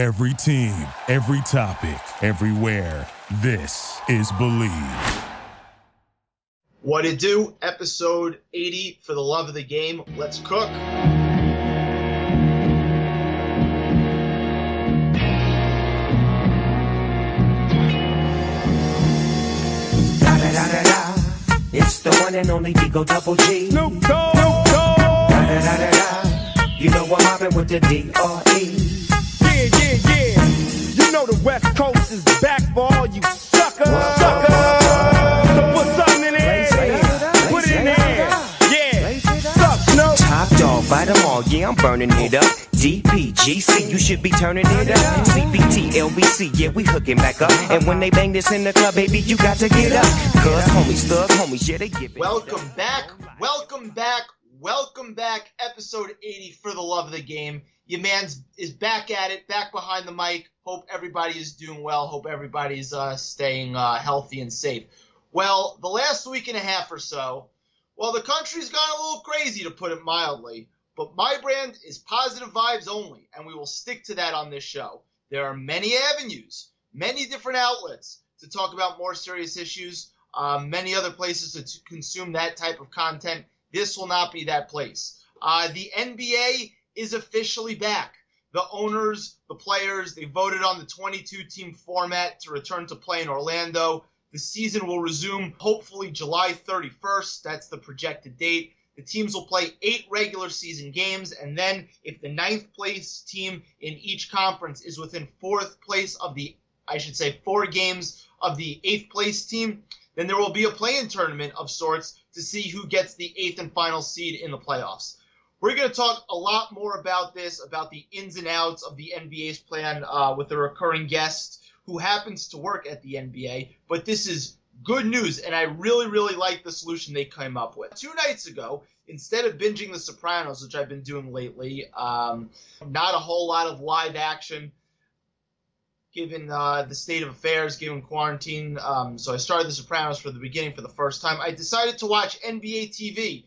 Every team, every topic, everywhere. This is Believe. What it do? Episode 80 for the love of the game. Let's cook. Da da da da da. It's the one and only Digo Double G. Snoop Dogg. Snoop Dogg. Da da da da da. You know I'm mobbing with the D.R.E. Yeah, yeah, yeah. You know the West Coast is back for all you suckers. Suckers. So put something in there. Put it in there. Yeah. Suck, Snoop. Top dog, bite them all. Yeah, I'm burning it up. DPGC, you should be turning it up. CBT, LBC, yeah, we hooking back up. And when they bang this in the club, baby, you got to get up. Cause homies, thug homies, yeah, they give it. Welcome back. Welcome back. Welcome back. Episode 80 for the love of the game. Your man's is back at it, back behind the mic. Hope everybody is doing well. Hope everybody's uh, staying uh, healthy and safe. Well, the last week and a half or so, well, the country's gone a little crazy to put it mildly. But my brand is positive vibes only, and we will stick to that on this show. There are many avenues, many different outlets to talk about more serious issues, uh, many other places to consume that type of content. This will not be that place. Uh, the NBA is officially back. The owners, the players, they voted on the 22 team format to return to play in Orlando. The season will resume hopefully July 31st. That's the projected date. The teams will play eight regular season games, and then if the ninth place team in each conference is within fourth place of the, I should say, four games of the eighth place team, then there will be a play-in tournament of sorts to see who gets the eighth and final seed in the playoffs. We're going to talk a lot more about this, about the ins and outs of the NBA's plan uh, with a recurring guest who happens to work at the NBA. But this is good news, and I really, really like the solution they came up with. Two nights ago, instead of binging The Sopranos, which I've been doing lately, um, not a whole lot of live action given uh, the state of affairs, given quarantine. Um, so I started The Sopranos for the beginning for the first time. I decided to watch NBA TV.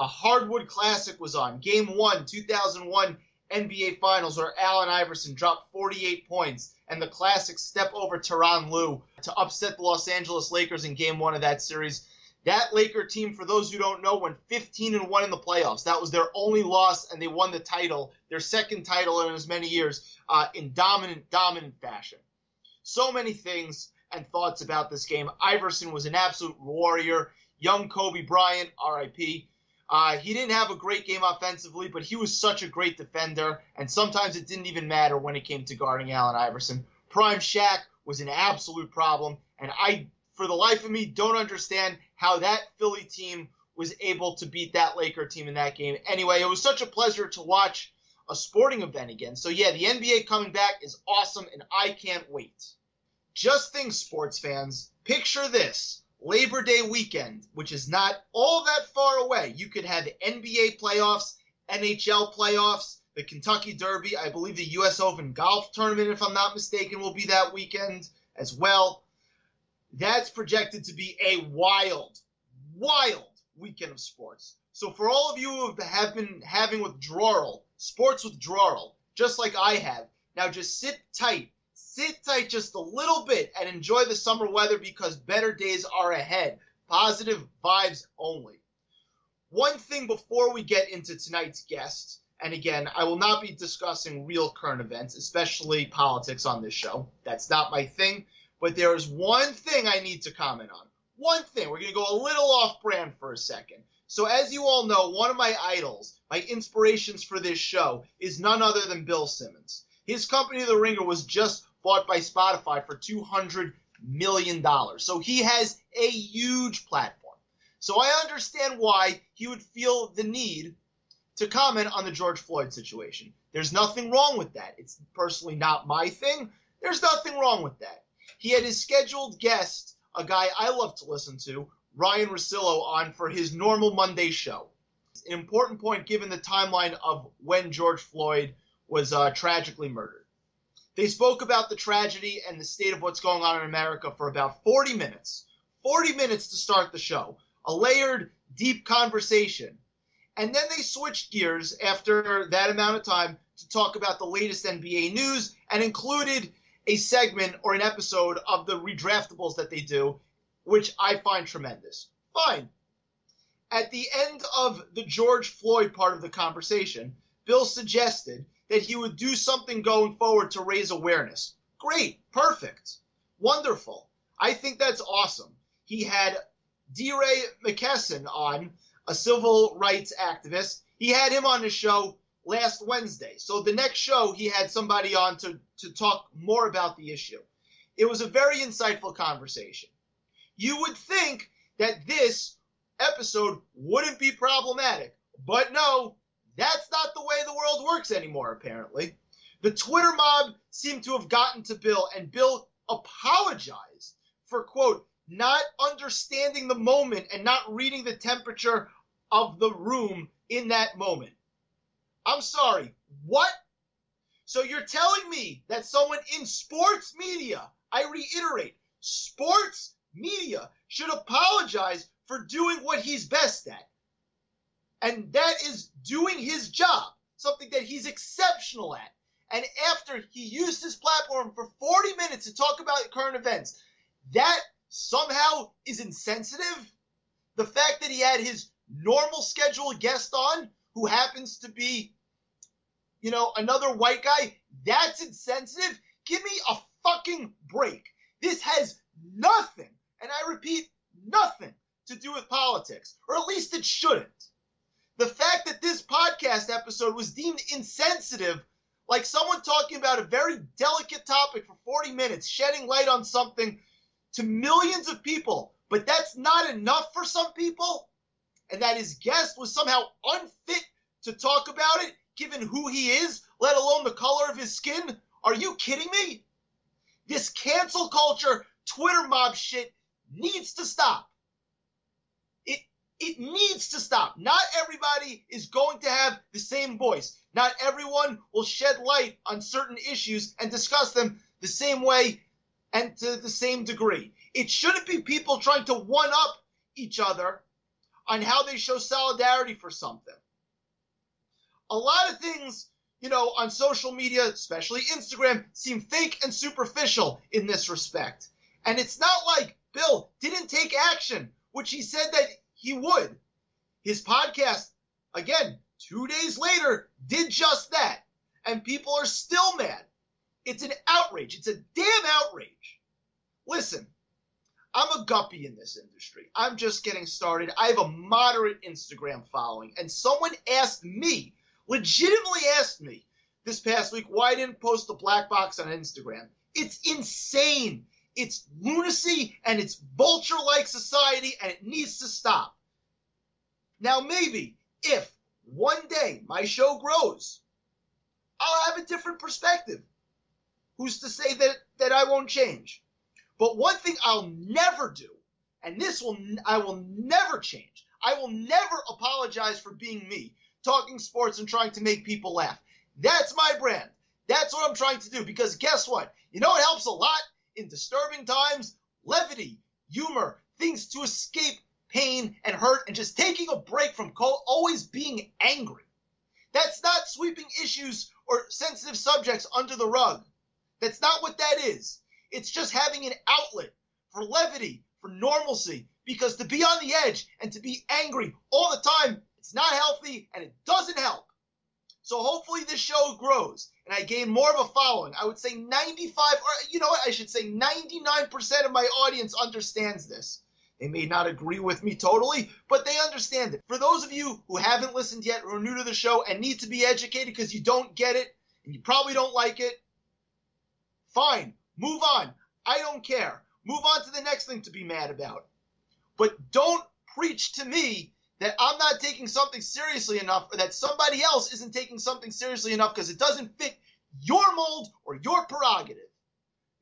A hardwood classic was on. Game one, 2001 NBA Finals, where Allen Iverson dropped 48 points, and the classic step over Tyronn Lue to upset the Los Angeles Lakers in Game one of that series. That Laker team, for those who don't know, went 15 and 1 in the playoffs. That was their only loss, and they won the title, their second title in as many years, uh, in dominant, dominant fashion. So many things and thoughts about this game. Iverson was an absolute warrior. Young Kobe Bryant, RIP. Uh, he didn't have a great game offensively, but he was such a great defender, and sometimes it didn't even matter when it came to guarding Allen Iverson. Prime Shaq was an absolute problem, and I, for the life of me, don't understand how that Philly team was able to beat that Laker team in that game. Anyway, it was such a pleasure to watch a sporting event again. So, yeah, the NBA coming back is awesome, and I can't wait. Just think, sports fans, picture this Labor Day weekend, which is not all that far away. You could have NBA playoffs, NHL playoffs, the Kentucky Derby. I believe the U.S. Open golf tournament, if I'm not mistaken, will be that weekend as well. That's projected to be a wild, wild weekend of sports. So for all of you who have been having withdrawal, sports withdrawal, just like I have, now just sit tight. Sit tight just a little bit and enjoy the summer weather because better days are ahead. Positive vibes only. One thing before we get into tonight's guest, and again, I will not be discussing real current events, especially politics on this show. That's not my thing. But there is one thing I need to comment on. One thing. We're going to go a little off brand for a second. So, as you all know, one of my idols, my inspirations for this show, is none other than Bill Simmons. His company, The Ringer, was just bought by Spotify for $200 million. So, he has a huge platform. So, I understand why he would feel the need to comment on the George Floyd situation. There's nothing wrong with that. It's personally not my thing. There's nothing wrong with that. He had his scheduled guest, a guy I love to listen to, Ryan Russillo, on for his normal Monday show. An important point given the timeline of when George Floyd was uh, tragically murdered. They spoke about the tragedy and the state of what's going on in America for about 40 minutes. 40 minutes to start the show. A layered, deep conversation. And then they switched gears after that amount of time to talk about the latest NBA news and included a segment or an episode of the redraftables that they do, which I find tremendous. Fine. At the end of the George Floyd part of the conversation, Bill suggested that he would do something going forward to raise awareness. Great, perfect, wonderful. I think that's awesome. He had DeRay McKesson on, a civil rights activist. He had him on the show last Wednesday. So the next show, he had somebody on to, to talk more about the issue. It was a very insightful conversation. You would think that this episode wouldn't be problematic, but no, that's not the way the world works anymore, apparently. The Twitter mob seemed to have gotten to Bill, and Bill apologized for, quote, not understanding the moment and not reading the temperature of the room in that moment. I'm sorry, what? So you're telling me that someone in sports media, I reiterate, sports media should apologize for doing what he's best at. And that is doing his job, something that he's exceptional at. And after he used his platform for 40 minutes to talk about current events, that somehow is insensitive. The fact that he had his normal scheduled guest on, who happens to be, you know, another white guy, that's insensitive. Give me a fucking break. This has nothing, and I repeat, nothing to do with politics, or at least it shouldn't. The fact that this podcast episode was deemed insensitive, like someone talking about a very delicate topic for 40 minutes, shedding light on something to millions of people, but that's not enough for some people, and that his guest was somehow unfit to talk about it, given who he is, let alone the color of his skin? Are you kidding me? This cancel culture, Twitter mob shit needs to stop. It needs to stop. Not everybody is going to have the same voice. Not everyone will shed light on certain issues and discuss them the same way and to the same degree. It shouldn't be people trying to one up each other on how they show solidarity for something. A lot of things, you know, on social media, especially Instagram, seem fake and superficial in this respect. And it's not like Bill didn't take action, which he said that he would. His podcast, again, two days later, did just that. And people are still mad. It's an outrage. It's a damn outrage. Listen, I'm a guppy in this industry. I'm just getting started. I have a moderate Instagram following. And someone asked me, legitimately asked me this past week why I didn't post a black box on Instagram. It's insane. It's lunacy and it's vulture like society and it needs to stop. Now, maybe if one day my show grows, I'll have a different perspective. Who's to say that, that I won't change? But one thing I'll never do, and this will I will never change. I will never apologize for being me, talking sports and trying to make people laugh. That's my brand. That's what I'm trying to do because guess what? You know it helps a lot in disturbing times? Levity, humor, things to escape pain and hurt and just taking a break from always being angry. That's not sweeping issues or sensitive subjects under the rug. That's not what that is. It's just having an outlet for levity, for normalcy, because to be on the edge and to be angry all the time, it's not healthy and it doesn't help. So hopefully this show grows and I gain more of a following. I would say 95, or you know what, I should say 99% of my audience understands this. They may not agree with me totally, but they understand it. For those of you who haven't listened yet or are new to the show and need to be educated because you don't get it and you probably don't like it, Fine, move on. I don't care. Move on to the next thing to be mad about. But don't preach to me that I'm not taking something seriously enough or that somebody else isn't taking something seriously enough because it doesn't fit your mold or your prerogative.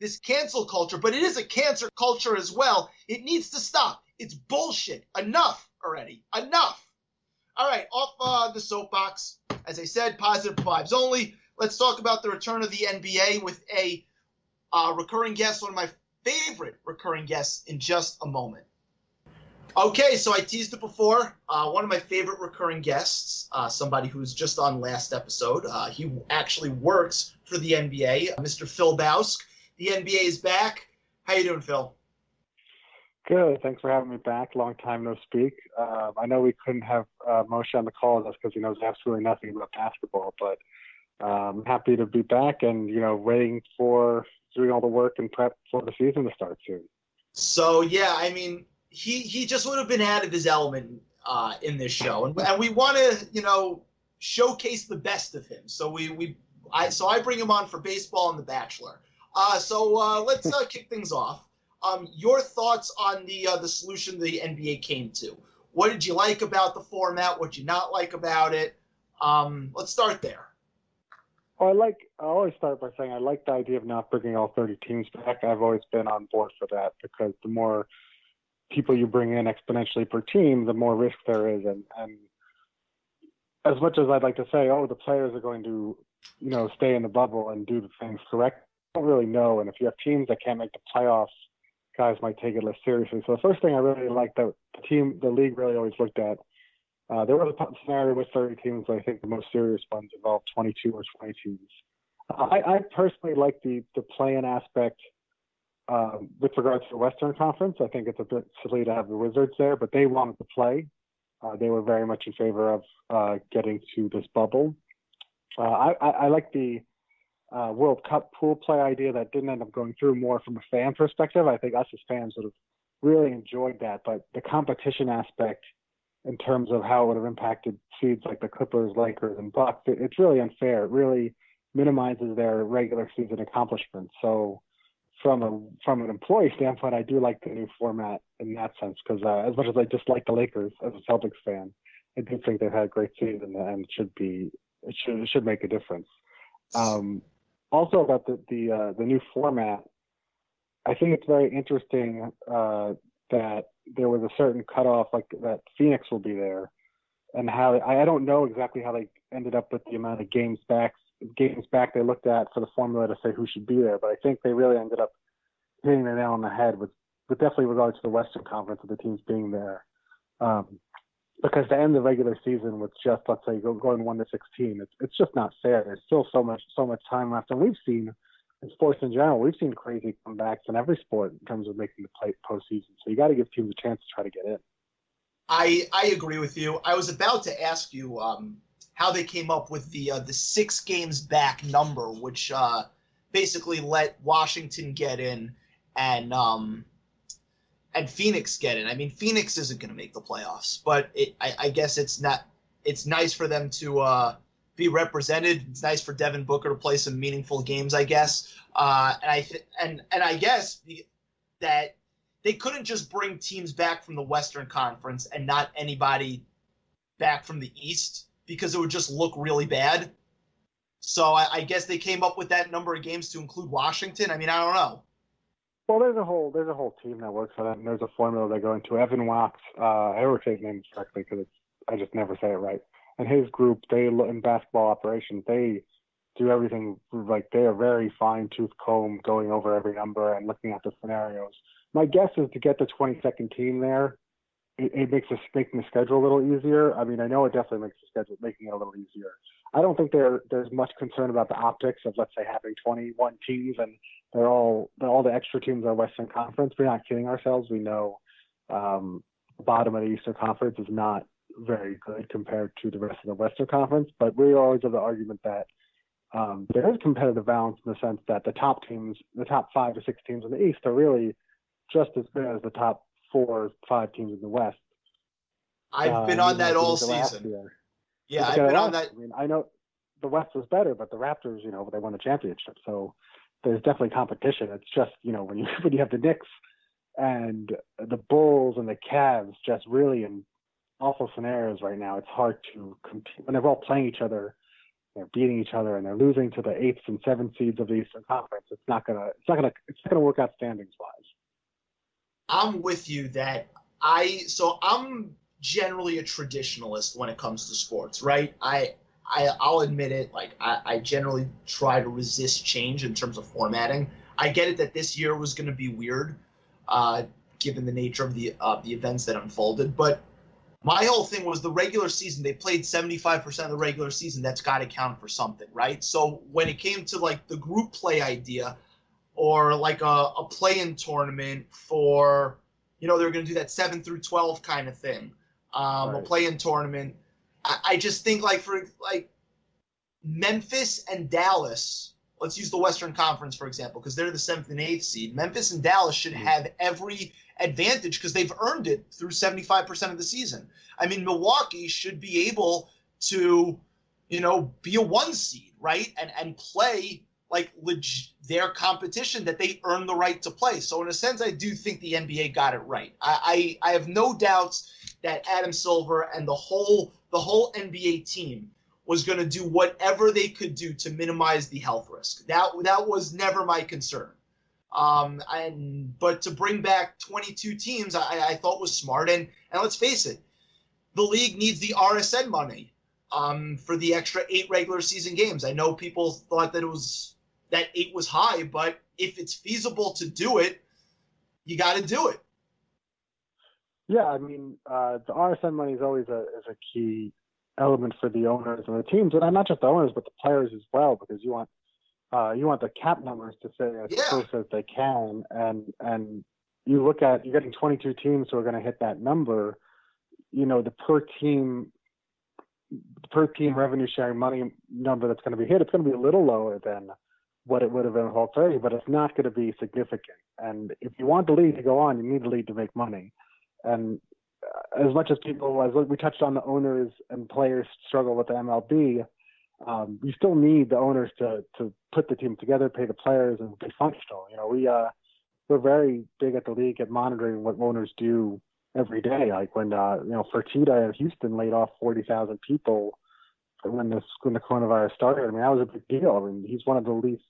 This cancel culture, but it is a cancer culture as well. It needs to stop. It's bullshit. Enough already. Enough. All right, off uh, the soapbox. As I said, positive vibes only. Let's talk about the return of the NBA with a uh, recurring guest, one of my favorite recurring guests, in just a moment. Okay, so I teased it before. Uh, one of my favorite recurring guests, uh, somebody who was just on last episode. Uh, he actually works for the NBA, Mr. Phil Bausk. The NBA is back. How you doing, Phil? Good. Thanks for having me back. Long time no speak. Uh, I know we couldn't have uh, Moshe on the call just because he knows absolutely nothing about basketball, but I'm um, happy to be back and you know waiting for doing all the work and prep for the season to start soon. So yeah, I mean, he he just would have been out of his element uh, in this show, and, and we want to you know showcase the best of him. So we we I so I bring him on for baseball and The Bachelor. Uh, so uh, let's uh, kick things off. Um, your thoughts on the uh, the solution the NBA came to? What did you like about the format? What did you not like about it? Um, let's start there. Well, I like. I always start by saying I like the idea of not bringing all 30 teams back. I've always been on board for that because the more people you bring in exponentially per team, the more risk there is. And, and as much as I'd like to say, oh, the players are going to, you know, stay in the bubble and do the things correct, I don't really know. And if you have teams that can't make the playoffs, guys might take it less seriously. So the first thing I really like that the team, the league really always looked at. Uh, there was a scenario with 30 teams, but I think the most serious ones involved 22 or 20 teams. I, I personally like the the play-in aspect um, with regards to the Western Conference, I think it's a bit silly to have the Wizards there, but they wanted to play. Uh, they were very much in favor of uh, getting to this bubble. Uh, I, I, I, like the uh, World Cup pool play idea that didn't end up going through more from a fan perspective. I think us as fans would have really enjoyed that, but the competition aspect in terms of how it would have impacted seeds like the Clippers, Lakers, and Bucks, it, it's really unfair. It really minimizes their regular season accomplishments. So from a from an employee standpoint, I do like the new format in that sense because uh, as much as I dislike the Lakers as a Celtics fan, I do think they've had a great season and it should be it should it should make a difference. Um, also about the the uh, the new format, I think it's very interesting uh, that there was a certain cutoff like that Phoenix will be there, and how I, I don't know exactly how they ended up with the amount of games back games back they looked at for the formula to say who should be there, but I think they really ended up hitting the nail on the head with, with definitely regard to the Western Conference of the teams being there. Um, because to end the regular season with just let's say going one to sixteen, it's it's just not fair. There's still so much so much time left, and we've seen in sports in general, we've seen crazy comebacks in every sport in terms of making the play postseason. So you got to give teams a chance to try to get in. I I agree with you. I was about to ask you um, how they came up with the uh, the six games back number, which uh, basically let Washington get in and um, and Phoenix get in. I mean, Phoenix isn't going to make the playoffs, but it, I, I, guess it's not. It's nice for them to uh, be represented. It's nice for Devin Booker to play some meaningful games, I guess. Uh, and I th- and and I guess that they couldn't just bring teams back from the Western Conference and not anybody back from the East because it would just look really bad. So I, I, guess they came up with that number of games to include Washington. I mean, I don't know. Well, there's a whole there's a whole team that works for them. There's a formula they go into. Evan Wasch, uh, I always say his name correctly because I just never say it right. And his group, they in basketball operations, they do everything like they are very fine tooth comb going over every number and looking at the scenarios. My guess is to get the 22nd team there it, it makes us making the schedule a little easier. I mean, I know it definitely makes the schedule making it a little easier. I don't think there there's much concern about the optics of let's say having 21 teams and they're all they're, all the extra teams are Western Conference. We're not kidding ourselves. We know um, the bottom of the Eastern Conference is not very good compared to the rest of the Western Conference. But we always have the argument that um, there is competitive balance in the sense that the top teams, the top five to six teams in the East, are really just as good as the top four, five teams in the West. I've uh, been on that all season. Yeah, I've been on that. I mean, I know the West was better, but the Raptors, you know, they won the championship, so there's definitely competition. It's just, you know, when you when you have the Knicks and the Bulls and the Cavs, just really in awful scenarios right now. It's hard to compete when they're all playing each other. They're beating each other and they're losing to the eighth and seventh seeds of the Eastern Conference. It's not gonna. It's not gonna. It's not gonna work out standings wise. I'm with you that I so I'm generally a traditionalist when it comes to sports, right? I, I I'll admit it, like I, I generally try to resist change in terms of formatting. I get it that this year was going to be weird. Uh, given the nature of the uh, the events that unfolded. But my whole thing was the regular season. They played 75% of the regular season. That's got to count for something, right? So when it came to like the group play idea, or like a, a play-in tournament for, you know, they're going to do that seven through 12 kind of thing, um, right. a play-in tournament. I, I just think like for like Memphis and Dallas let's use the Western Conference for example, because they're the seventh and eighth seed. Memphis and Dallas should hmm. have every advantage because they've earned it through 75% of the season. I mean, Milwaukee should be able to, you know, be a one seed, right? And and play like leg- their competition that they earn the right to play. So in a sense, I do think the NBA got it right. I, I, I have no doubts that Adam Silver and the whole the whole NBA team was going to do whatever they could do to minimize the health risk. That that was never my concern. Um, and but to bring back 22 teams, I, I thought was smart. And and let's face it, the league needs the RSN money um, for the extra eight regular season games. I know people thought that it was that eight was high, but if it's feasible to do it, you got to do it. Yeah, I mean, uh, the RSN money is always a is a key element for the owners and the teams, and not just the owners, but the players as well, because you want uh, you want the cap numbers to stay as yeah. close as they can, and and you look at you're getting 22 teams who are going to hit that number. You know, the per team per team revenue sharing money number that's going to be hit, it's going to be a little lower than what it would have been with all 30, but it's not going to be significant. And if you want the league to go on, you need the league to make money. And as much as people, as we touched on, the owners and players struggle with the MLB. Um, you still need the owners to to put the team together, pay the players, and be functional. You know, we uh, we're very big at the league at monitoring what owners do every day. Like when uh, you know Fertitta of Houston laid off forty thousand people when this when the coronavirus started. I mean, that was a big deal. I mean, he's one of the least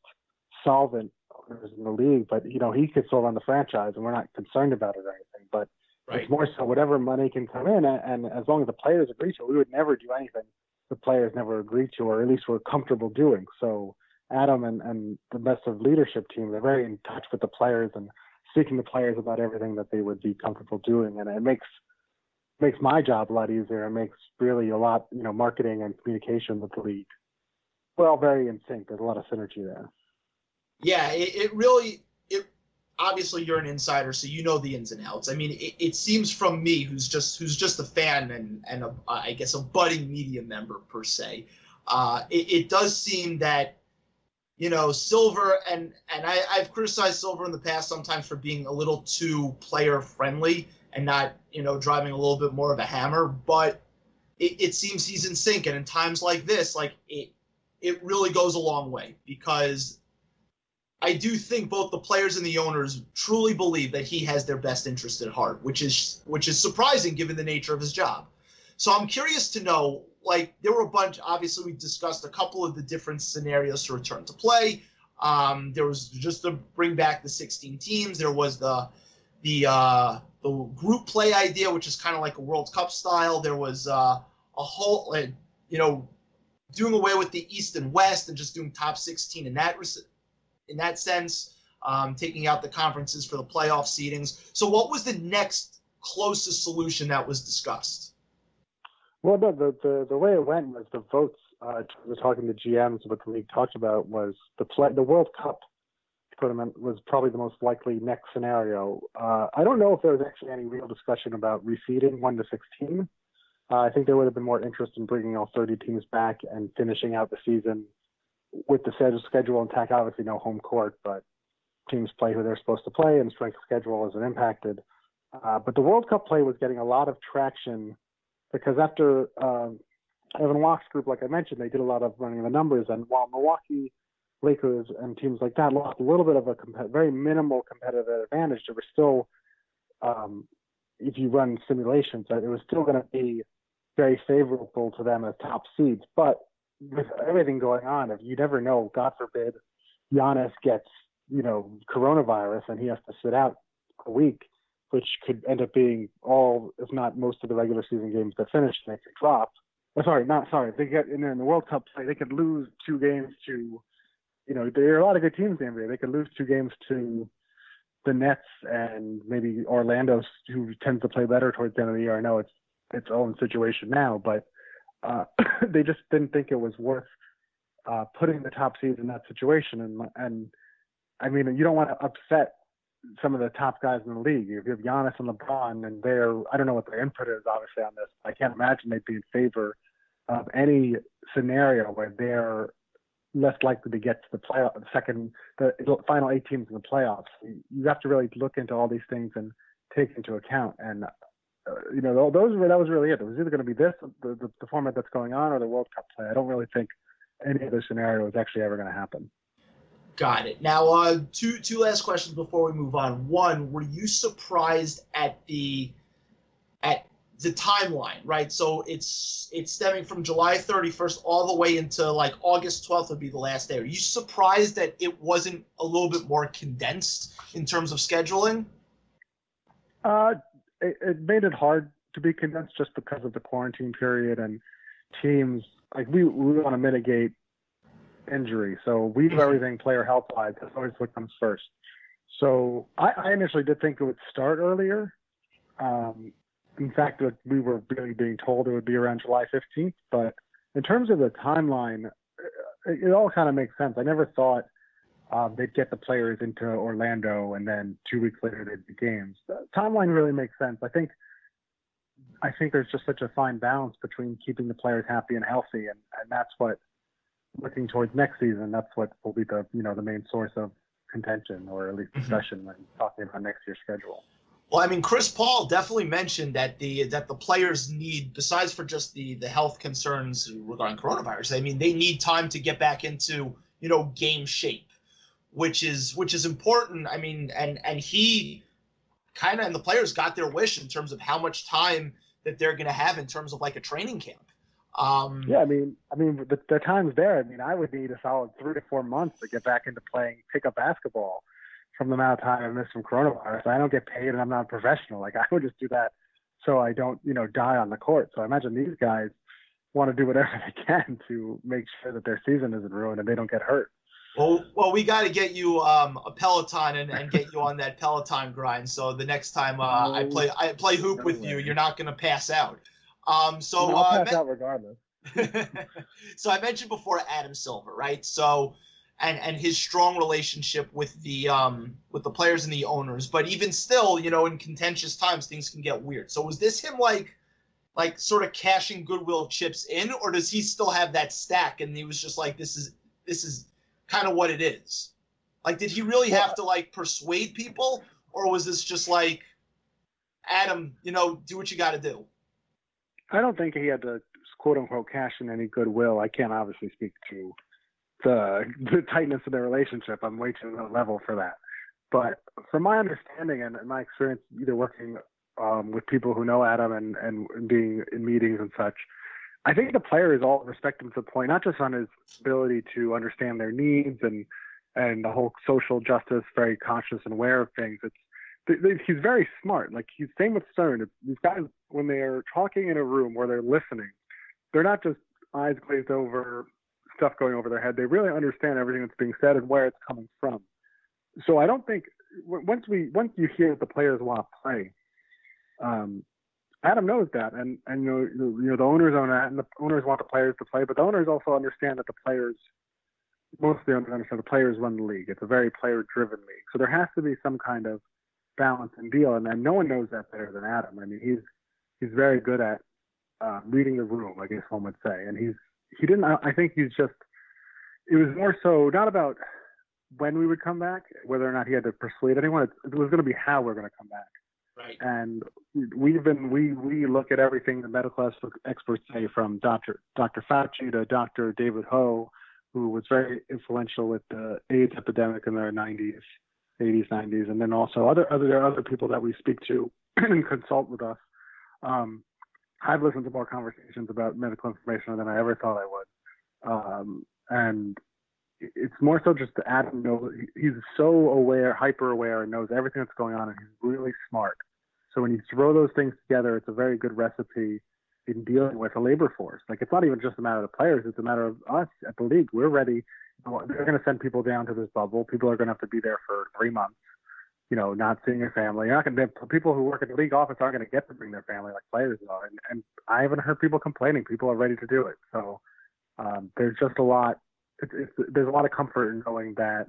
solvent owners in the league, but you know he could still run the franchise, and we're not concerned about it or anything. But Right. It's more so whatever money can come in, and as long as the players agree to it, we would never do anything the players never agreed to, or at least we're comfortable doing. So Adam and, and the best of leadership team, they're very in touch with the players and speaking to players about everything that they would be comfortable doing, and it makes makes my job a lot easier. and makes really a lot, you know, marketing and communication with the league. We're all very in sync. There's a lot of synergy there. Yeah, it, it really it obviously you're an insider, so you know the ins and outs. I mean, it, it seems from me, who's just who's just a fan and and a, I guess a budding media member per se, uh, it, it, does seem that you know Silver and and I, I've criticized Silver in the past sometimes for being a little too player friendly and not you know driving a little bit more of a hammer, but it, it seems he's in sync, and in times like this, like it it really goes a long way because I do think both the players and the owners truly believe that he has their best interest at heart, which is which is surprising given the nature of his job. So I'm curious to know, like, there were a bunch. Obviously, we discussed a couple of the different scenarios to return to play. Um, there was just to bring back the 16 teams. There was the the uh, the group play idea, which is kind of like a World Cup style. There was uh, a whole, uh, you know, doing away with the East and West and just doing top 16 in that in that sense, um, taking out the conferences for the playoff seedings. So, what was the next closest solution that was discussed? Well, no, the, the, the way it went was the votes. Uh, we're talking to GMs. What the league talked about was the play, the World Cup tournament was probably the most likely next scenario. Uh, I don't know if there was actually any real discussion about reseeding one to sixteen. Uh, I think there would have been more interest in bringing all 30 teams back and finishing out the season with the schedule intact, obviously no home court, but teams play who they're supposed to play, and strength schedule isn't impacted. Uh, but the World Cup play was getting a lot of traction because after um, Evan Wasch's group, like I mentioned, they did a lot of running the numbers, and while Milwaukee Lakers and teams like that lost a little bit of a comp- very minimal competitive advantage, there was still, um, if you run simulations, it was still going to be very favorable to them as top seeds. But with everything going on, if you never know, God forbid, Giannis gets you know coronavirus and he has to sit out a week, which could end up being all, if not most of the regular season games that finish, they could drop. Oh, sorry, not sorry. They get in there in the World Cup play. They could lose two games to, you know, there are a lot of good teams in there. They could lose two games to the Nets and maybe Orlando, who tends to play better towards the end of the year. I know it's its own situation now, but uh, they just didn't think it was worth uh, putting the top seeds in that situation. And and I mean, you don't want to upset some of the top guys in the league. If you have Giannis and LeBron, and they're I don't know what their input is obviously on this. I can't imagine they'd be in favor of any scenario where they're less likely to get to the playoff, the second, the final eight teams in the playoffs. You have to really look into all these things and take into account. And uh, you know, those were that was really it. It was either going to be this, the, the, the format that's going on, or the World Cup play. I don't really think any other scenario is actually ever going to happen. Got it. Now, uh, two two last questions before we move on. One, were you surprised at the at the timeline, right? So it's it's stemming from July 31st all the way into like August 12th would be the last day. Are you surprised that it wasn't a little bit more condensed in terms of scheduling? Uh, it, it made it hard to be condensed just because of the quarantine period and teams like we we want to mitigate injury, so we do mm-hmm. everything player health wise. That's always what comes first. So I, I initially did think it would start earlier. Um, in fact, we were really being told it would be around July 15th. But in terms of the timeline, it, it all kind of makes sense. I never thought um, they'd get the players into Orlando and then two weeks later they'd be games. The timeline really makes sense. I think I think there's just such a fine balance between keeping the players happy and healthy, and, and that's what looking towards next season. That's what will be the you know the main source of contention or at least mm-hmm. discussion mm-hmm. when talking about next year's schedule. Well, I mean, Chris Paul definitely mentioned that the that the players need, besides for just the the health concerns regarding coronavirus, I mean, they need time to get back into you know game shape, which is which is important. I mean, and and he kind of and the players got their wish in terms of how much time that they're going to have in terms of like a training camp. Um, yeah, I mean, I mean, the, the time's there. I mean, I would need a solid three to four months to get back into playing pickup basketball from the amount of time I missed from coronavirus. I don't get paid and I'm not a professional. Like I would just do that so I don't, you know, die on the court. So I imagine these guys want to do whatever they can to make sure that their season isn't ruined and they don't get hurt. Well, well, we got to get you um, a Peloton and, and get you on that Peloton grind. So the next time uh, I play I play hoop no with way. you, you're not going to pass out. Um, so no, I'll uh, out regardless. so I mentioned before Adam Silver, right? So and and his strong relationship with the um with the players and the owners. But even still, you know, in contentious times, things can get weird. So was this him like like sort of cashing goodwill chips in, or does he still have that stack and he was just like, this is this is kind of what it is? Like, did he really have to like persuade people, or was this just like, Adam, you know, do what you got to do? I don't think he had to quote unquote cash in any goodwill. I can't obviously speak to the the tightness of their relationship. I'm way too low level for that. But from my understanding and, my experience, either working um, with people who know Adam and, and being in meetings and such, I think the players all respect him to the point, not just on his ability to understand their needs and and the whole social justice, very conscious and aware of things. It's he's very smart. Like he's same with Stern. These guys, when they are talking in a room where they're listening, they're not just eyes glazed over, stuff going over their head. They really understand everything that's being said and where it's coming from. So I don't think once we once you hear that the players want to play, um, Adam knows that, and and you know you know the owners own that, and the owners want the players to play, but the owners also understand that the players mostly understand the players run the league. It's a very player-driven league, so there has to be some kind of balance and deal, and, and no one knows that better than Adam. I mean, he's he's very good at uh, reading the room, I guess one would say, and he's he didn't. I think he's just. It was more so not about when we would come back, whether or not he had to persuade anyone. It, it was going to be how we're going to come back. Right. And we've been we we look at everything the medical experts say, from Dr. Dr. Fauci to Dr. David Ho, who was very influential with the AIDS epidemic in the 90s, 80s, 90s, and then also other other there are other people that we speak to and consult with us. Um, I've listened to more conversations about medical information than I ever thought I would. Um, and it's more so just to Adam know he's so aware, hyper aware, and knows everything that's going on, and he's really smart. So when you throw those things together, it's a very good recipe in dealing with a labor force. Like it's not even just a matter of the players; it's a matter of us at the league. We're ready. They're going to send people down to this bubble. People are going to have to be there for three months. You know, not seeing your family. You're not going to people who work at the league office aren't going to get to bring their family like players are. And, and I haven't heard people complaining. People are ready to do it. So um, there's just a lot. It's, it's, there's a lot of comfort in knowing that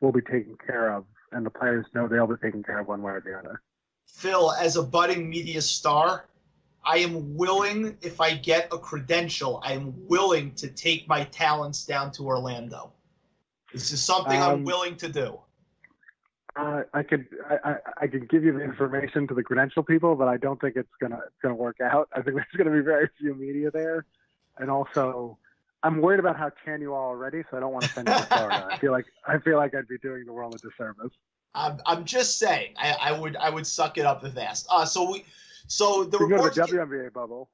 we'll be taken care of, and the players know they'll be taken care of one way or the other. Phil, as a budding media star, I am willing, if I get a credential, I am willing to take my talents down to Orlando. This is something um, I'm willing to do. Uh, I could I, I, I could give you the information to the credential people, but I don't think it's gonna it's gonna work out. I think there's gonna be very few media there, and also I'm worried about how tan you are already, so I don't want to send you to Florida. I feel like I feel like I'd be doing the world a disservice. I'm, I'm just saying I, I would I would suck it up if asked. Uh, so we so the you reports go to the WNBA get, bubble.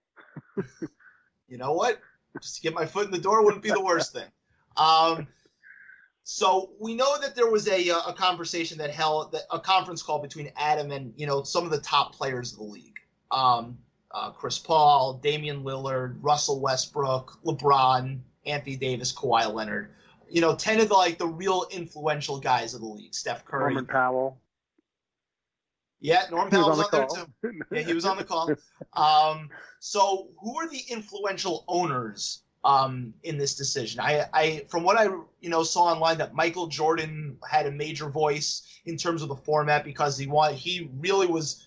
you know what? Just to get my foot in the door wouldn't be the worst thing. Um, so we know that there was a uh, a conversation that held a conference call between Adam and you know some of the top players of the league. Um, uh, Chris Paul, Damian Lillard, Russell Westbrook, LeBron, Anthony Davis, Kawhi Leonard. You know, ten of the like the real influential guys of the league. Steph Curry, Norman Powell. Yeah, Norman Powell was, was on, on there too. Yeah, he was on the call. Um, so who are the influential owners um, in this decision. I, I, from what I you know saw online, that Michael Jordan had a major voice in terms of the format because he wanted he really was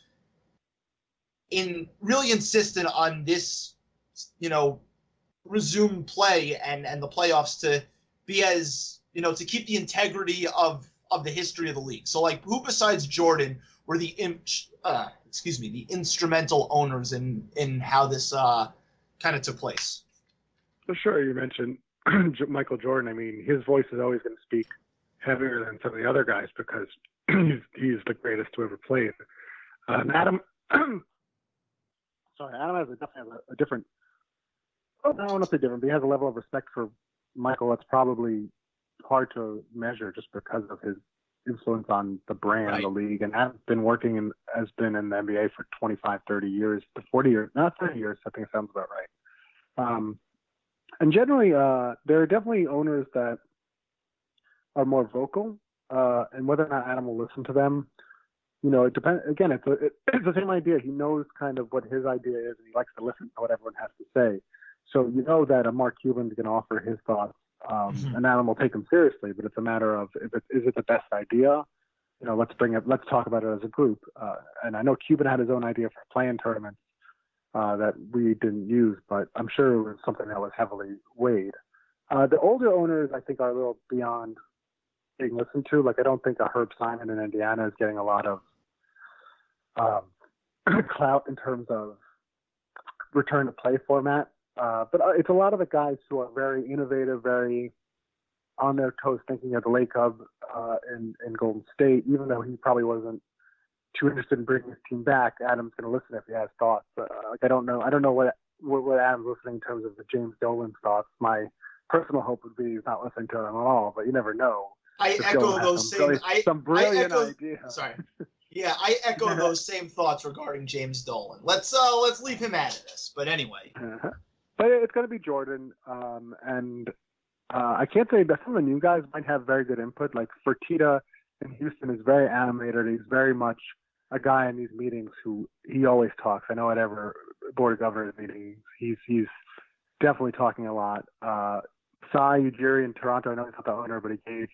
in really insistent on this, you know, resume play and and the playoffs to be as you know to keep the integrity of of the history of the league. So like who besides Jordan were the imp, uh, excuse me the instrumental owners in in how this uh, kind of took place? For sure, you mentioned Michael Jordan. I mean, his voice is always going to speak heavier than some of the other guys because he's, he's the greatest to ever play. Uh, Adam, sorry, Adam has a, definitely has a, a different. Oh, no, not say different, but he has a level of respect for Michael that's probably hard to measure just because of his influence on the brand, right. the league, and Adam's been working in has been in the NBA for 25, 30 years, 40 years, not 30 years. I think it sounds about right. Um, and generally, uh, there are definitely owners that are more vocal, uh, and whether or not Adam will listen to them, you know, it depends. Again, it's a, it, it's the same idea. He knows kind of what his idea is, and he likes to listen to what everyone has to say. So you know that a Mark Cuban is going to offer his thoughts, um, mm-hmm. and Adam will take them seriously. But it's a matter of if it, is it the best idea? You know, let's bring it. Let's talk about it as a group. Uh, and I know Cuban had his own idea for play-in tournaments uh, that we didn't use, but I'm sure it was something that was heavily weighed. Uh, the older owners, I think, are a little beyond being listened to. Like, I don't think a Herb Simon in Indiana is getting a lot of um, clout in terms of return to play format. Uh, but uh, it's a lot of the guys who are very innovative, very on their toes, thinking of the Lacob uh, in, in Golden State, even though he probably wasn't too interested in bringing his team back, Adam's going to listen if he has thoughts. Uh, like I don't know, I don't know what, what what Adam's listening in terms of the James Dolan thoughts. My personal hope would be he's not listening to them at all, but you never know. I echo those same. Really, I, some brilliant I echo, idea. Sorry. Yeah, I echo those same thoughts regarding James Dolan. Let's uh let's leave him out of this. But anyway. Uh-huh. But it's going to be Jordan, um, and uh, I can't say that some of the new guys might have very good input. Like Fertitta in Houston is very animated. He's very much a guy in these meetings who he always talks. I know at every board of governors meetings, he's he's definitely talking a lot. Uh, Masai Ujiri in Toronto, I know he's not the owner, but he gave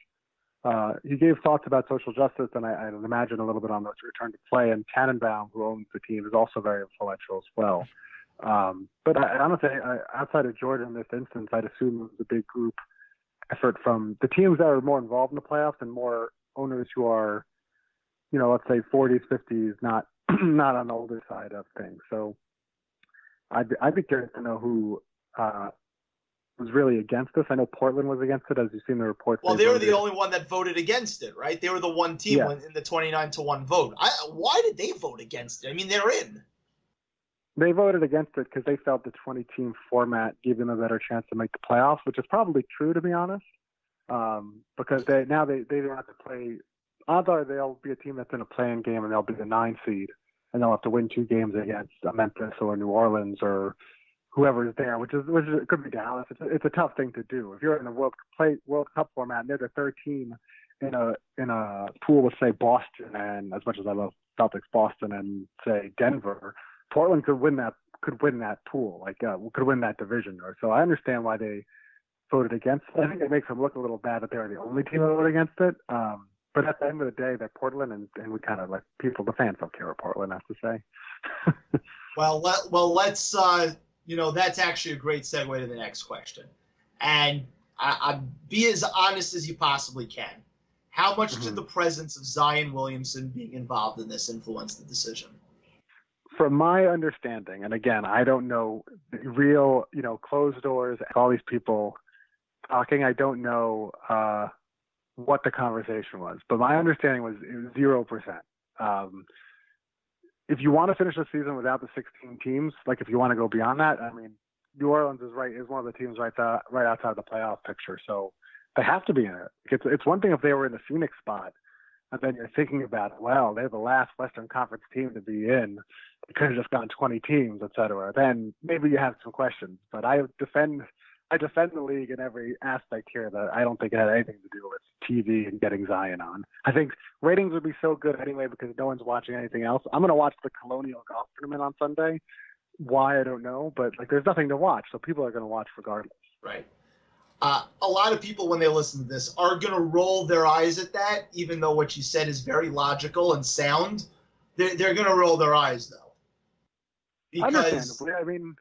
uh, he gave thoughts about social justice, and I, I imagine a little bit on the return to play. And Tanenbaum, who owns the team, is also very influential as well. Um, but I, honestly, I, outside of Jordan in this instance, I'd assume it was a big group effort from the teams that are more involved in the playoffs and more owners who are you know, let's say 40s, 50s, not not on the older side of things. So I'd, I'd be curious to know who uh, was really against this. I know Portland was against it, as you've seen the reports. Well, they, they were the only one that voted against it, right? They were the one team yeah. in the 29 to 1 vote. I, why did they vote against it? I mean, they're in. They voted against it because they felt the 20 team format gave them a better chance to make the playoffs, which is probably true, to be honest. Um, because they now they, they don't have to play odds are they'll be a team that's in a play-in game and they'll be the nine seed and they'll have to win two games against Memphis or New Orleans or whoever is there, which is which is, it could be Dallas. It's a, it's a tough thing to do. If you're in the World play World Cup format and they're the third team in a in a pool with say Boston and as much as I love Celtics, Boston and say Denver, Portland could win that could win that pool, like uh, could win that division. Or so I understand why they voted against. It. I think it makes them look a little bad that they were the only team that voted against it. Um, but at the end of the day, they're Portland, and, and we kind of like people, the fans don't care what Portland has to say. well, let, well, let's, uh, you know, that's actually a great segue to the next question. And I, I be as honest as you possibly can. How much mm-hmm. did the presence of Zion Williamson being involved in this influence the decision? From my understanding, and again, I don't know real, you know, closed doors, all these people talking. I don't know uh, what the conversation was, but my understanding was zero percent. Um, if you want to finish the season without the 16 teams, like if you want to go beyond that, I mean, New Orleans is right is one of the teams right there, right outside the playoff picture, so they have to be in it. It's it's one thing if they were in the Phoenix spot, and then you're thinking about. Well, they're the last Western Conference team to be in. They could have just gone 20 teams, et cetera. Then maybe you have some questions. But I defend I defend the league in every aspect here that I don't think it had anything to do with TV and getting Zion on. I think ratings would be so good anyway because no one's watching anything else. I'm going to watch the Colonial Golf Tournament on Sunday. Why I don't know, but like there's nothing to watch, so people are going to watch regardless. Right. Uh, a lot of people, when they listen to this, are going to roll their eyes at that, even though what you said is very logical and sound. They're, they're going to roll their eyes, though. Because, Understandably. I mean,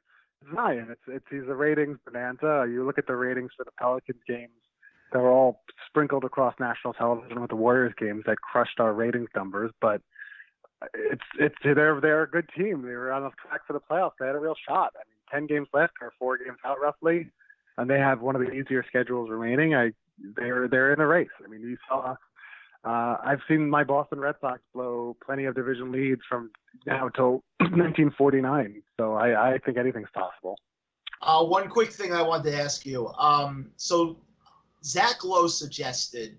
Zion. It's it's he's a ratings bonanza. You look at the ratings for the Pelicans games; they're all sprinkled across national television with the Warriors games that crushed our ratings numbers. But it's it's they're they're a good team. They were on the track for the playoffs. They had a real shot. I mean, ten games left or four games out roughly, and they have one of the easier schedules remaining. I they're they're in a race. I mean, you saw uh, I've seen my Boston Red Sox blow plenty of division leads from now till 1949. So I, I think anything's possible. Uh, one quick thing I wanted to ask you. Um, so Zach Lowe suggested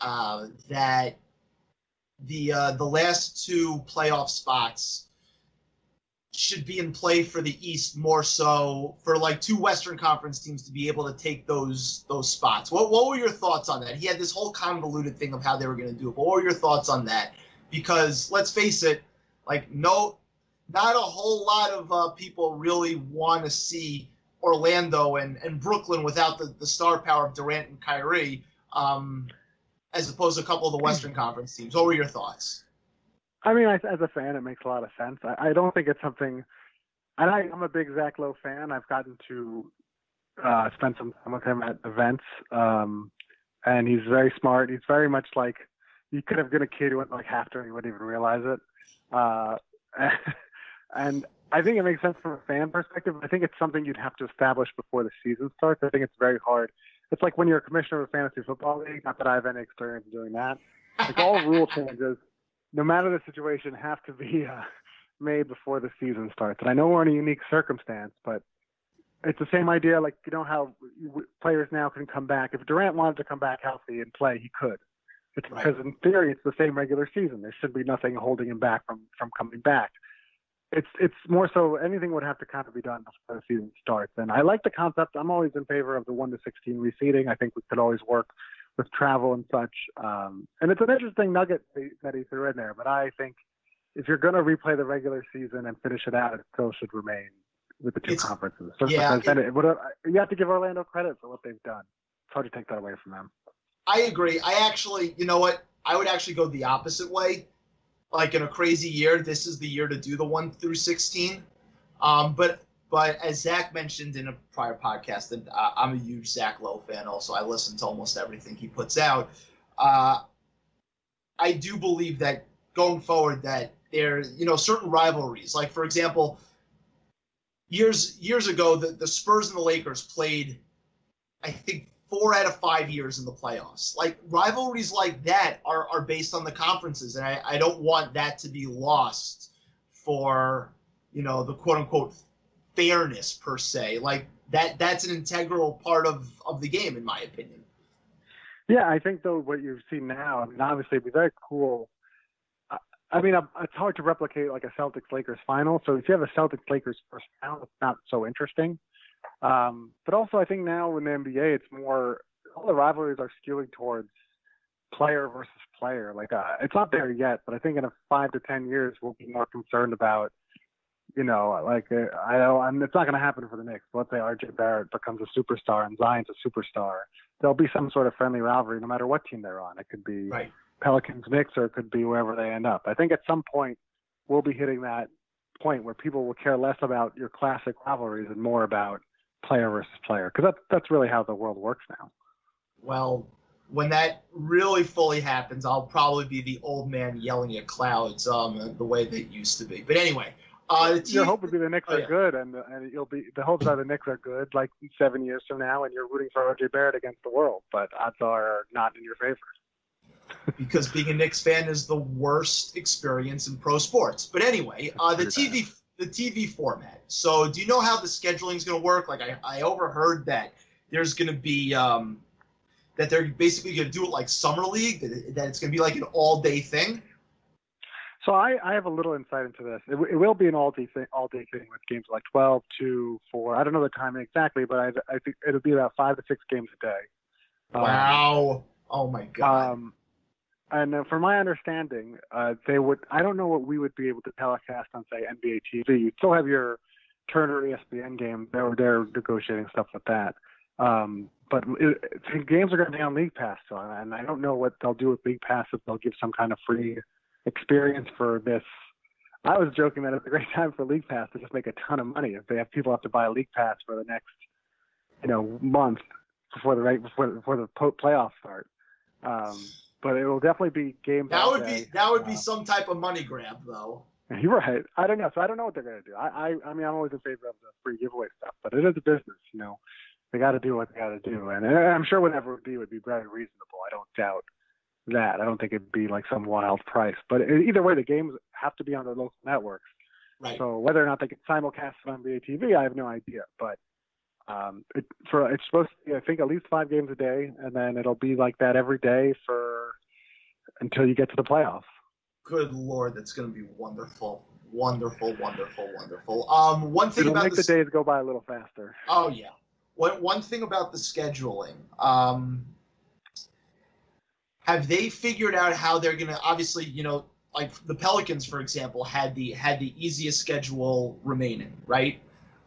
uh, that the uh, the last two playoff spots should be in play for the East more so for like two Western Conference teams to be able to take those those spots. What what were your thoughts on that? He had this whole convoluted thing of how they were going to do it. But what were your thoughts on that? Because let's face it, like no, not a whole lot of uh, people really want to see Orlando and, and Brooklyn without the, the star power of Durant and Kyrie, um, as opposed to a couple of the Western Conference teams. What were your thoughts? I mean, I, as a fan, it makes a lot of sense. I, I don't think it's something. And I, I'm a big Zach Lowe fan. I've gotten to uh, spend some time with him at events, um, and he's very smart. He's very much like you could have been a kid who went like half and you wouldn't even realize it. Uh, and I think it makes sense from a fan perspective. I think it's something you'd have to establish before the season starts. I think it's very hard. It's like when you're a commissioner of a fantasy football league. Not that I have any experience doing that. Like all rule changes no matter the situation, have to be uh, made before the season starts. And I know we're in a unique circumstance, but it's the same idea. Like you know how players now can come back. If Durant wanted to come back healthy and play, he could. It's right. because in theory, it's the same regular season. There should be nothing holding him back from from coming back. It's it's more so anything would have to kind of be done before the season starts. And I like the concept. I'm always in favor of the one to 16 reseeding. I think we could always work with travel and such. Um, and it's an interesting nugget that he threw in there. But I think if you're going to replay the regular season and finish it out, it still should remain with the two it's, conferences. yeah, it, it, you have to give Orlando credit for what they've done. It's hard to take that away from them. I agree. I actually, you know what? I would actually go the opposite way. Like in a crazy year, this is the year to do the one through sixteen. Um, but but as Zach mentioned in a prior podcast, and uh, I'm a huge Zach Lowe fan. Also, I listen to almost everything he puts out. Uh, I do believe that going forward, that there, you know, certain rivalries. Like for example, years years ago, the, the Spurs and the Lakers played, I think, four out of five years in the playoffs. Like rivalries like that are are based on the conferences, and I, I don't want that to be lost for you know the quote unquote fairness per se. Like that that's an integral part of of the game, in my opinion. Yeah, I think though what you've seen now, I mean, obviously it'd be very cool. I mean, it's hard to replicate like a Celtics Lakers final. So if you have a Celtics Lakers first round, it's not so interesting. Um, but also, I think now in the NBA, it's more all the rivalries are skewing towards player versus player. Like uh, it's not there yet, but I think in a five to ten years we'll be more concerned about, you know, like uh, I know I'm, it's not going to happen for the Knicks. Let's say RJ Barrett becomes a superstar and Zion's a superstar. There'll be some sort of friendly rivalry no matter what team they're on. It could be Right. Pelicans Knicks or it could be wherever they end up. I think at some point we'll be hitting that point where people will care less about your classic rivalries and more about player versus player because that's that's really how the world works now. Well, when that really fully happens, I'll probably be the old man yelling at clouds, um, the way that used to be. But anyway, uh, the Your hope would be the Knicks Oh, are yeah. good, and and you'll be the hopes are the Knicks are good, like seven years from now, and you're rooting for RJ Barrett against the world. But odds are not in your favor. because being a Knicks fan is the worst experience in pro sports. But anyway, uh, the TV the TV format. So, do you know how the scheduling is going to work? Like, I, I overheard that there's going to be um, that they're basically going to do it like summer league. That, that it's going to be like an all day thing. So I, I have a little insight into this. It, it will be an all day thing, all day thing with games like 12, 2, 4. I don't know the timing exactly, but I, I think it'll be about five to six games a day. Um, Wow! Oh my god! Um, and uh, from my understanding, uh, they would. I don't know what we would be able to telecast on, say, NBA TV. You'd still have your Turner ESPN game. They're they're negotiating stuff with that. Um, but it, it, games are going to be on League Pass, so and I don't know what they'll do with League Pass if they'll give some kind of free experience for this. I was joking that it's a great time for League Pass to just make a ton of money if they have people have to buy a League Pass for the next, you know, month before the right before before the po- playoffs start. Um, but it will definitely be game. that would day. be that would be Uh, some type of money grab, though. You're right. I don't know. So I don't know what they're going to do. I, I, I mean, I'm always in favor of the free giveaway stuff, but it is a business, you know. They got to do what they got to do, and and I'm sure whatever it would be would be very reasonable. I don't doubt that. I don't think it'd be like some wild price, but either way, the games have to be on the local networks. Right. So whether or not they can simulcast it on NBA TV, I have no idea. But um, it, for it's supposed to be, I think, at least five games a day, and then it'll be like that every day for until you get to the playoffs. Good lord, that's going to be wonderful, wonderful, wonderful, wonderful. Um, one thing It'll about make the days go by a little faster. Oh yeah. One one thing about the scheduling. Um, have they figured out how they're gonna? Obviously, you know, like the Pelicans, for example, had the had the easiest schedule remaining, right?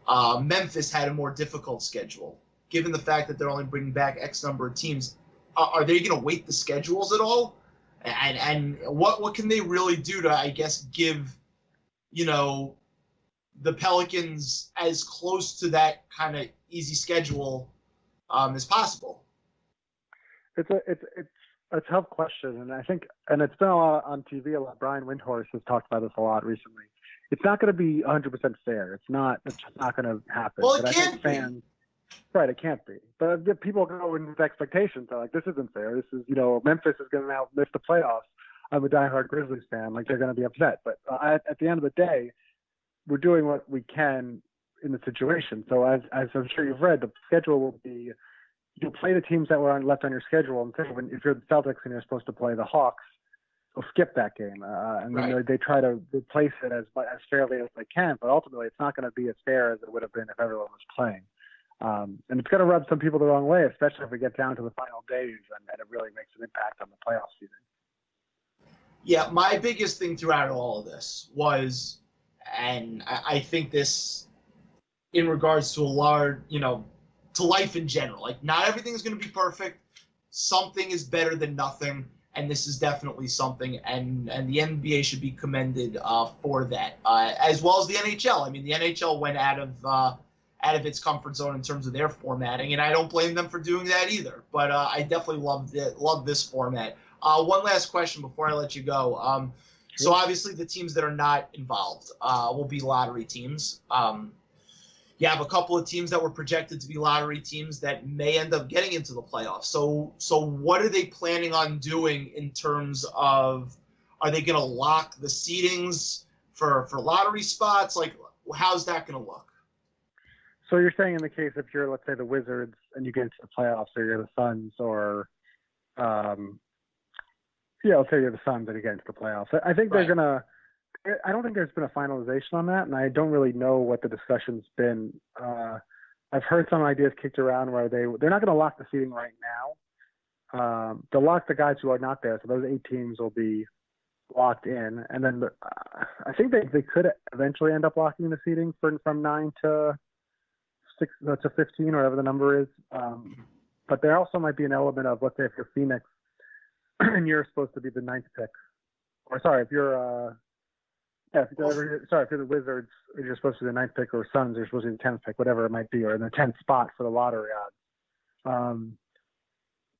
Uh, Memphis had a more difficult schedule. Given the fact that they're only bringing back X number of teams, are, are they going to weight the schedules at all? And and what what can they really do to, I guess, give, you know, the Pelicans as close to that kind of easy schedule um, as possible. It's a it's it's a tough question, and I think, and it's been a lot on TV. A lot. Brian Windhorst has talked about this a lot recently. It's not going to be 100% fair. It's not. It's just not going to happen. Well, it but can't fans, right? It can't be. But people go in with expectations, they're like, "This isn't fair. This is, you know, Memphis is going to now miss the playoffs." I'm a diehard Grizzlies fan. Like they're going to be upset. But uh, at, at the end of the day, we're doing what we can in the situation. So as as I'm sure you've read, the schedule will be you play the teams that were on, left on your schedule, and when if you're the Celtics and you're supposed to play the Hawks, will skip that game, uh, and then Right. they, they try to replace it as as fairly as they can. But ultimately, it's not going to be as fair as it would have been if everyone was playing. Um, and it's going to rub some people the wrong way, especially if we get down to the final days and, and it really makes an impact on the playoff season. Yeah, my biggest thing throughout all of this was, and I, I think this, in regards to a large, you know, to life in general. Like, not everything is going to be perfect. Something is better than nothing, and this is definitely something. And and the NBA should be commended uh, for that, uh, as well as the NHL. I mean, the NHL went out of uh, out of its comfort zone in terms of their formatting, and I don't blame them for doing that either. But uh, I definitely love it, love this format. Uh, one last question before I let you go. Um, so obviously the teams that are not involved uh, will be lottery teams. Um, you have a couple of teams that were projected to be lottery teams that may end up getting into the playoffs. So so what are they planning on doing in terms of are they going to lock the seedings for for lottery spots? Like how's that going to look? So you're saying in the case if you're let's say the Wizards and you get into the playoffs, or you're the Suns, or um, yeah, let's say you're the Suns and you get into the playoffs. I I think Right. they're gonna. I don't think there's been a finalization on that, and I don't really know what the discussion's been. Uh, I've heard some ideas kicked around where they they're not going to lock the seeding right now, um, they'll lock the guys who are not there. So those eight teams will be locked in, and then the, uh, I think they they could eventually end up locking the seeding from from nine to six uh, to fifteen or whatever the number is. Um, but there also might be an element of let's say if you're Phoenix and you're supposed to be the ninth pick, or sorry, if you're uh, yeah, sorry, if you're the Wizards, you're supposed to be the ninth pick, or Suns, you're supposed to be the tenth pick, whatever it might be, or in the tenth spot for the lottery odds. Um,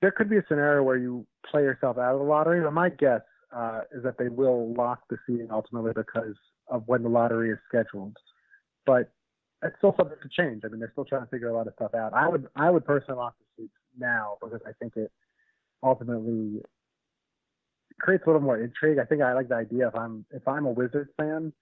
there could be a scenario where you play yourself out of the lottery. But my guess uh, is that they will lock the seeding ultimately because of when the lottery is scheduled. But it's still subject to change. I mean, they're still trying to figure a lot of stuff out. I would I would personally lock the seats now because I think it ultimately creates a little more intrigue. I think I like the idea if I'm if I'm a Wizards fan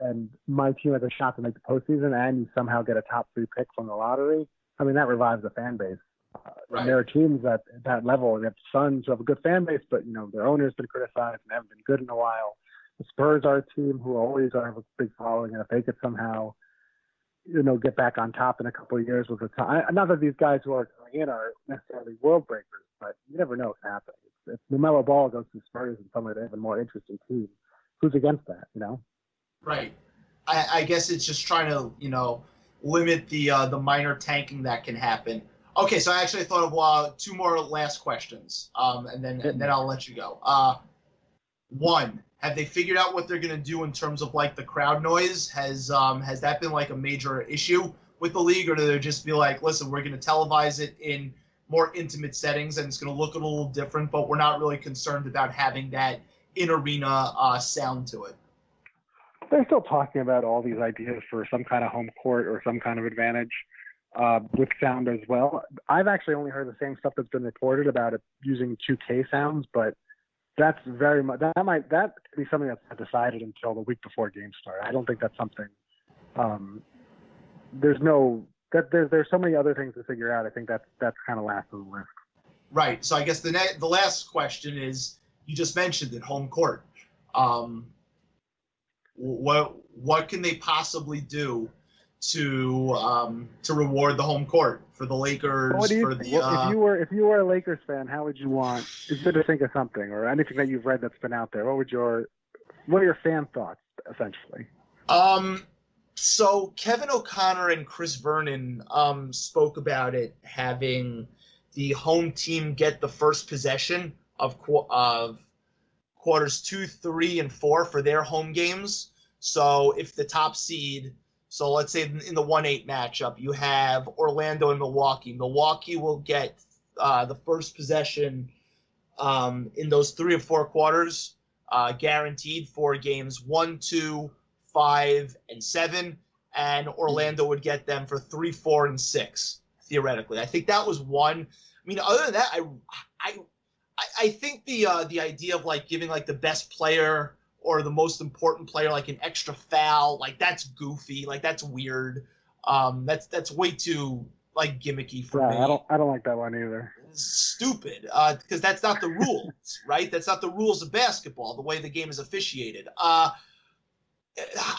and my team has a shot to make the postseason and you somehow get a top three pick from the lottery. I mean, that revives the fan base. Uh, right. And there are teams at, at that level. We have Suns who have a good fan base, but you know their owner's been criticized and haven't been good in a while. The Spurs are a team who always have a big following, and if they could somehow, you know, get back on top in a couple of years with the time, not that these guys who are coming in are necessarily world breakers, but you never know what's happening. If LaMelo Ball goes to Spurs and somebody they have a more interesting team, who's against that? You know. Right. I, I guess it's just trying to, you know, limit the uh, the minor tanking that can happen. Okay, so I actually thought of uh, two more last questions, um, and then and then I'll let you go. Uh, one, have they figured out what they're gonna do in terms of like the crowd noise? Has um, has that been like a major issue with the league, or do they just be like, listen, we're gonna televise it in more intimate settings, and it's gonna look a little different, but we're not really concerned about having that in arena uh, sound to it? They're still talking about all these ideas for some kind of home court or some kind of advantage uh, with sound as well. I've actually only heard the same stuff that's been reported about it using 2K sounds, but that's very much that might that could be something that's decided until the week before games start. I don't think that's something. Um, there's no that there's there's so many other things to figure out. I think that's that's kind of last on the list. Right. So I guess the ne- the last question is you just mentioned it home court. Um, what what can they possibly do to um, to reward the home court for the Lakers. You, for the, uh, if you were if you were a Lakers fan, how would you want? Is there to think of something or anything that you've read that's been out there? What would your what are your fan thoughts essentially? Um. So Kevin O'Connor and Chris Vernon um, spoke about it having the home team get the first possession of of quarters two, three, and four for their home games. So if the top seed so let's say in the one eight matchup, you have Orlando and Milwaukee. Milwaukee will get uh, the first possession um, in those three or four quarters, uh, guaranteed for games one, two, five, and seven. And Orlando would get them for three, four, and six theoretically. I think that was one. I mean, other than that, I, I, I think the uh, the idea of like giving like the best player or the most important player like an extra foul like that's goofy like that's weird um that's that's way too like gimmicky for yeah, me i don't i don't like that one either it's stupid uh because that's not the rules right that's not the rules of basketball the way the game is officiated uh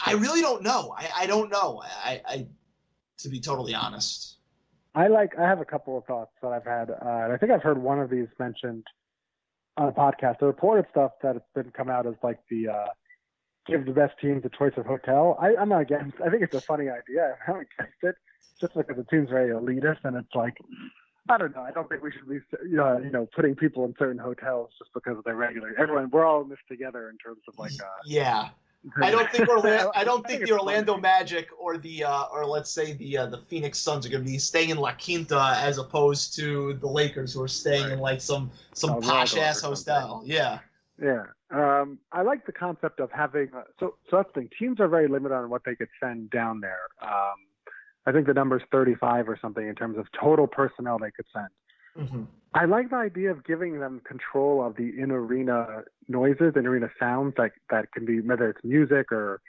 i really don't know i i don't know i i to be totally honest i like i have a couple of thoughts that i've had uh, and i think i've heard one of these mentioned on a podcast. The reported stuff that has been come out as like the uh, give the best teams a choice of hotel. I, I'm not against. I think it's a funny idea. I'm not against it, just because the team's very elitist and it's like. I don't know. I don't think we should be, you know, you know, putting people in certain hotels just because they're regular. Everyone, we're all in this together in terms of like. Uh, yeah, I don't think Orlando. I don't think, the Orlando. Magic or the uh, or let's say the uh, the Phoenix Suns are going to be staying in La Quinta as opposed to the Lakers who are staying right. in like some some oh, posh ass hotel. Yeah. Yeah. Um, I like the concept of having. Uh, so so that's the thing. Teams are very limited on what they could send down there. Um, I think the number is 35 or something in terms of total personnel they could send. Mm-hmm. I like the idea of giving them control of the in arena noises and arena sounds that that can be whether it's music or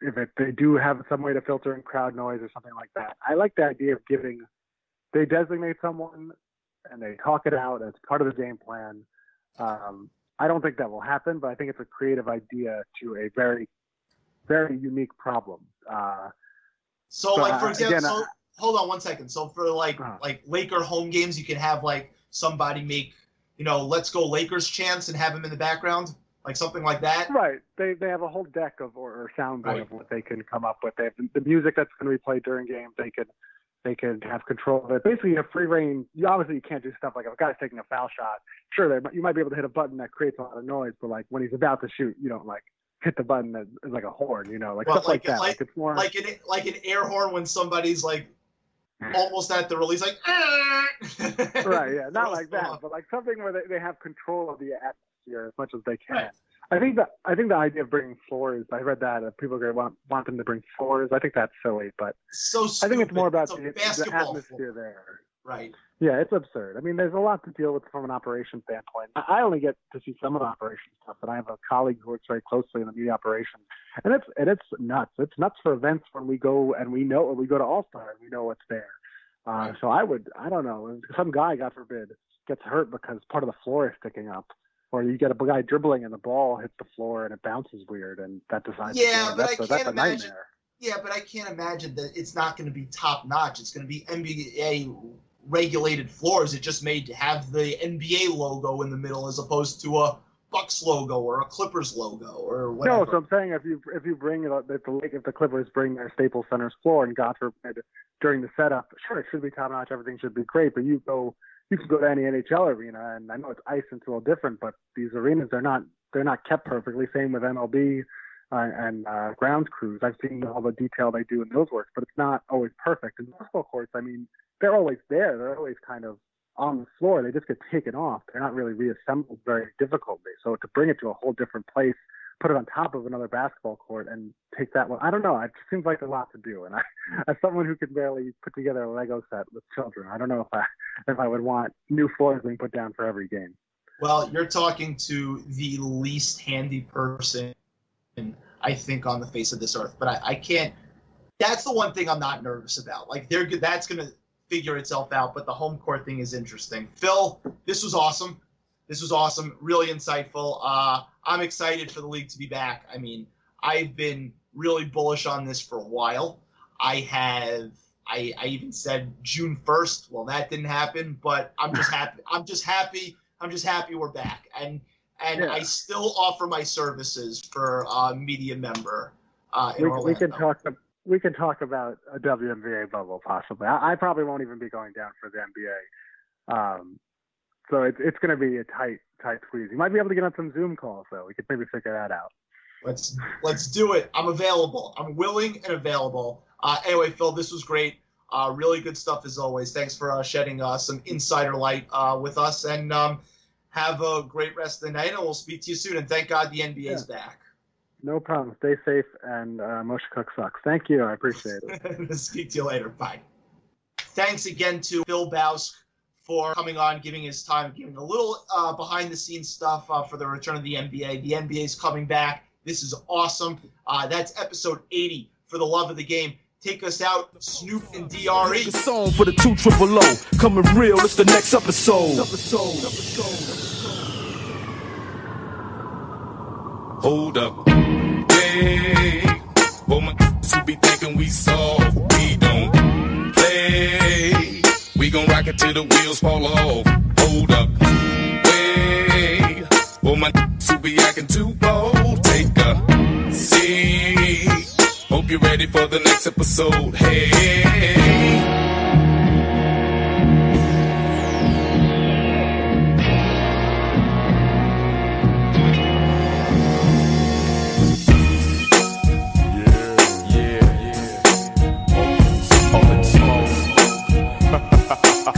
if it, they do have some way to filter in crowd noise or something like that. I like the idea of giving they designate someone and they talk it out as part of the game plan. Um, I don't think that will happen, but I think it's a creative idea to a very, very unique problem. Uh, so, like for example, again, so, hold on one second. So for like uh, like Laker home games, you can have like somebody make you know, "Let's Go Lakers" chants and have him in the background, like something like that. Right. They they have a whole deck of or, or soundboard Right. of what they can come up with. They have the music that's going to be played during games. They could they could have control of it. Basically, you have free rein. You obviously you can't do stuff like if a guy's taking a foul shot. Sure, they, you might be able to hit a button that creates a lot of noise, but like when he's about to shoot, you don't like hit the button that is like a horn. You know, like Well, stuff like, like- that. like- it's more Like an like an air horn when somebody's like almost at the release, like "Ah." right, yeah, not like that, but like something where they, they have control of the atmosphere as much as they can. Right. I think that I think the idea of bringing floors. I read that uh, people are going to want want them to bring floors. I think that's silly, but So I think it's more about It's the, the atmosphere floor. there. right? Yeah, it's absurd. I mean, there's a lot to deal with from an operations standpoint. I I only get to see some of the operations stuff, and I have a colleague who works very closely in the media operations, and it's and it's nuts. It's nuts for events when we go and we know we go to All Star, we know what's there. Uh, so I would, I don't know, some guy, God forbid, gets hurt because part of the floor is sticking up, or you get a guy dribbling and the ball hits the floor and it bounces weird, and that decides. the Yeah, but I that's a, that's can't a imagine- nightmare. Yeah, but I can't imagine that it's not going to be top notch. It's going to be NBA regulated floors. It just made to have the NBA logo in the middle as opposed to a Bucks logo or a Clippers logo or whatever. No, so I'm saying if you if you bring it up- if the if the Clippers bring their Staples Center's floor and God forbid during the setup, sure it should be top notch, everything should be great. But you go you can go to any NHL arena and I know it's ice and it's a little different, but these arenas they're not they're not kept perfectly. Same with MLB uh, and uh, grounds crews. I've seen all the detail they do in those works, but it's not always perfect. And basketball courts, I mean, they're always there. They're always kind of on the floor. They just get taken off. They're not really reassembled very difficultly. So to bring it to a whole different place, put it on top of another basketball court, and take that one, I don't know. It seems like a lot to do. And I, as someone who can barely put together a Lego set with children, I don't know if I if I would want new floors being put down for every game. Well, you're talking to the least handy person, I think, on the face of this earth. But I, I can't. That's the one thing I'm not nervous about. Like they're good. That's gonna figure itself out. But the home court thing is interesting. Phil, this was awesome. This was awesome. Really insightful. Uh, I'm excited for the league to be back. I mean, I've been really bullish on this for a while. I have. I, I even said June 1st. Well, that didn't happen, but I'm just happy. I'm just happy I'm just happy we're back, and and Yeah. I still offer my services for a media member. Uh, in We, we can talk. We can talk about a WNBA bubble possibly. I, I probably won't even be going down for the NBA. Um, so it's it's going to be a tight tight squeeze. You might be able to get on some Zoom calls though. We could maybe figure that out. Let's let's do it. I'm available. I'm willing and available. Uh, anyway, Phil, this was great. Uh, really good stuff as always. Thanks for uh, shedding uh, some insider light uh, with us, and um, have a great rest of the night. And we'll speak to you soon. And thank God the NBA's back. No problem. Stay safe and uh, Moshe Cook sucks. Thank you. I appreciate it. Speak to you later. Bye. Thanks again to Phil Bausk for coming on, giving his time, giving a little uh, behind the scenes stuff uh, for the return of the NBA. The NBA is coming back. This is awesome. Uh, that's episode 80 for the love of the game. Take us out, Snoop and. DRE. The song for the two triple O. Coming real, it's the next episode. Hold up. For my be thinking we soft, we don't play. We gon' rock it till the wheels fall off. Hold up. Hey, for my be acting too bold, take a seat. Hope you're ready for the next episode. Hey.